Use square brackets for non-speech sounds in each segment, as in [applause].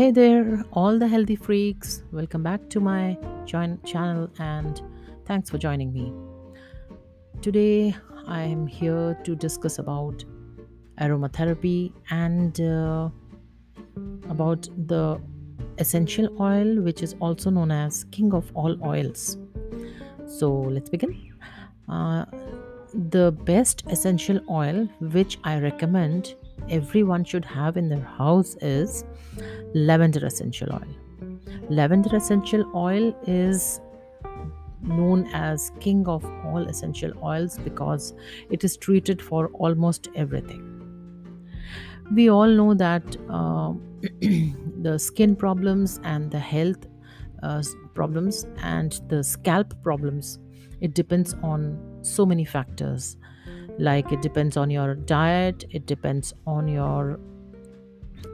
Hey there, all the healthy freaks. Welcome back to my join channel and thanks for joining me. Today I am here to discuss about aromatherapy and uh, about the essential oil which is also known as king of all oils. So let's begin. Uh, the best essential oil which I recommend everyone should have in their house is lavender essential oil. Lavender essential oil is known as king of all essential oils because it is treated for almost everything. We all know that uh, [clears throat] the skin problems and the health uh, problems and the scalp problems it depends on so many factors like it depends on your diet it depends on your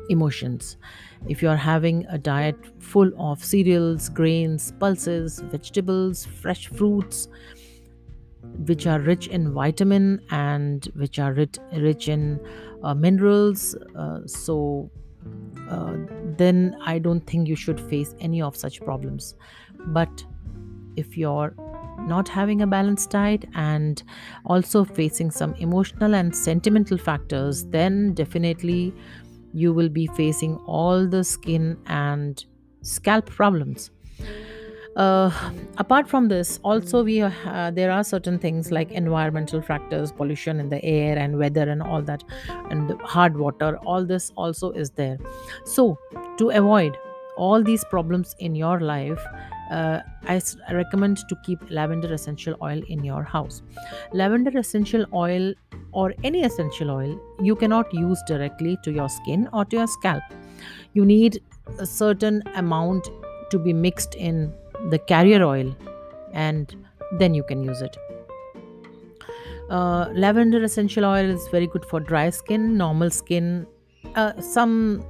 emotions. If you are having a diet full of cereals grains pulses vegetables fresh fruits which are rich in vitamin and which are rich, rich in uh, minerals uh, so uh, then i don't think you should face any of such problems. But if you're not having a balanced diet and also facing some emotional and sentimental factors, then definitely you will be facing all the skin and scalp problems. Uh, apart from this, also we uh, there are certain things like environmental factors, pollution in the air and weather and all that, and hard water. All this also is there. So to avoid all these problems in your life uh, I recommend to keep lavender essential oil in your house. Lavender essential oil or any essential oil you cannot use directly to your skin or to your scalp. You need a certain amount to be mixed in the carrier oil and then you can use it. Uh, lavender essential oil is very good for dry skin, normal skin, uh, some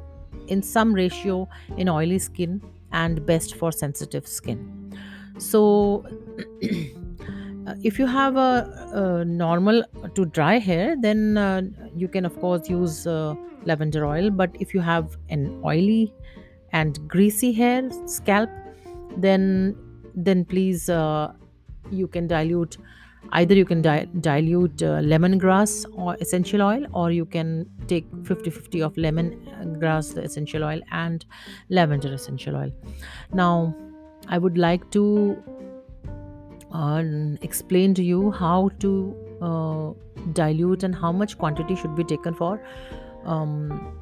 in some ratio in oily skin and best for sensitive skin. So, [clears throat] if you have a, a, normal to dry hair, then uh, you can, of course, use uh, lavender oil. But if you have an oily and greasy hair scalp, then then please uh, you can dilute either you can di- dilute uh, lemongrass or essential oil or you can take 50-50 of lemongrass the essential oil and lavender essential oil now i would like to uh, explain to you how to uh, dilute and how much quantity should be taken for um,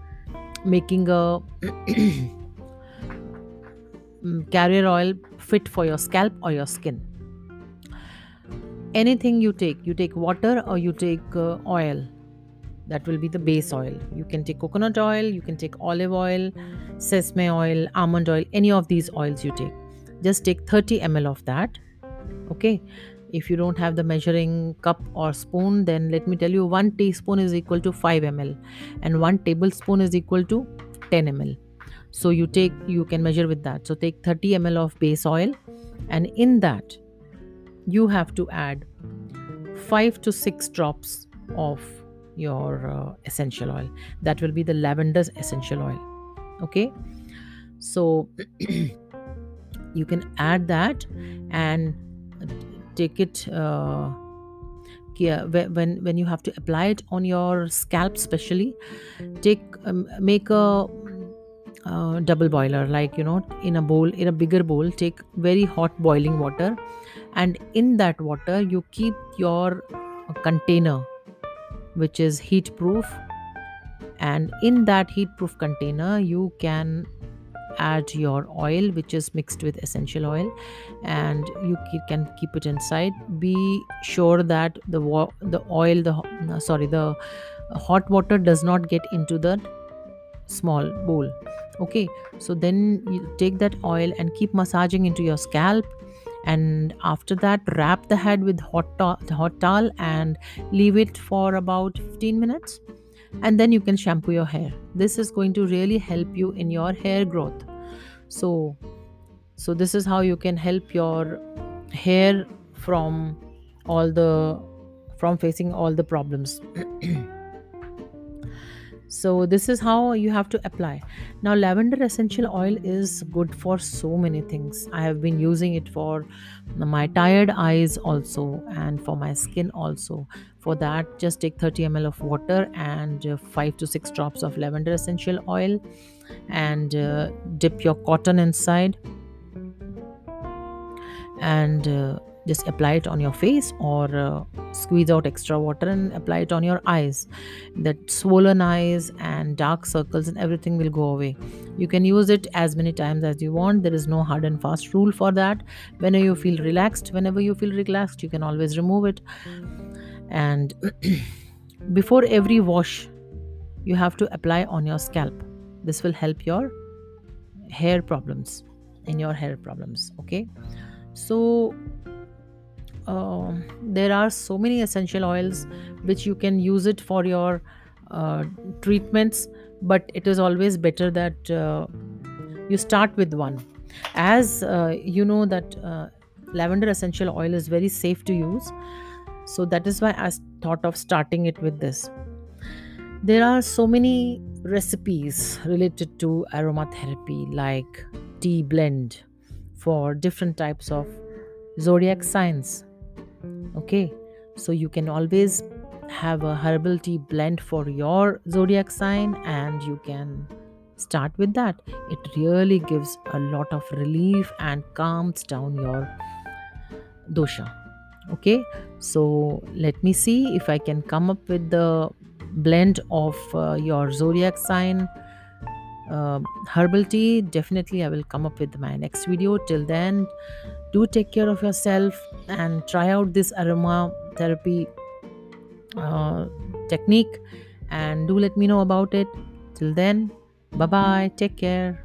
making a [clears throat] carrier oil fit for your scalp or your skin. Anything you take you take water or you take uh, oil. That will be the base oil. You can take coconut oil you can take olive oil sesame oil almond oil any of these oils you take. Just take 30 ml of that okay if you don't have the measuring cup or spoon then let me tell you 1 teaspoon is equal to 5 ml and 1 tablespoon is equal to 10 ml so you take you can measure with that. So take 30 ml of base oil and in that you have to add 5 to 6 drops of your uh, essential oil. That will be the lavender's essential oil. Okay? So [clears throat] you can add that and take it uh, when when you have to apply it on your scalp specially take um, make a uh, double boiler like you know in a bowl in a bigger bowl take very hot boiling water and in that water you keep your container which is heat proof and in that heat proof container you can add your oil which is mixed with essential oil and you can keep it inside. Be sure that the wa- the oil the uh, sorry the hot water does not get into the small bowl. Okay so then you take that oil and keep massaging into your scalp and after that wrap the head with hot, to- hot towel and leave it for about 15 minutes and then you can shampoo your hair. This is going to really help you in your hair growth. So so this is how you can help your hair from all the from facing all the problems [clears throat] so this is how you have to apply. Now lavender essential oil is good for so many things. I have been using it for my tired eyes also and for my skin also. For that just take 30 ml of water and uh, 5 to 6 drops of lavender essential oil and uh, dip your cotton inside. And uh, just apply it on your face or uh, squeeze out extra water and apply it on your eyes. That swollen eyes and dark circles and everything will go away. You can use it as many times as you want. There is no hard and fast rule for that. Whenever you feel relaxed whenever you feel relaxed you can always remove it. And [clears throat] before every wash you have to apply on your scalp. This will help your hair problems in your hair problems okay? So um, there are so many essential oils which you can use it for your uh, treatments but it is always better that uh, you start with one. As uh, you know that uh, lavender essential oil is very safe to use so that is why i thought of starting it with this. There are so many recipes related to aromatherapy like tea blend for different types of zodiac signs okay so you can always have a herbal tea blend for your zodiac sign and you can start with that. It really gives a lot of relief and calms down your dosha. Okay so let me see if i can come up with the blend of uh, your zodiac sign uh, herbal tea. Definitely i will come up with my next video. Till then do take care of yourself and try out this aroma therapy uh, technique and do let me know about it. Till then bye bye take care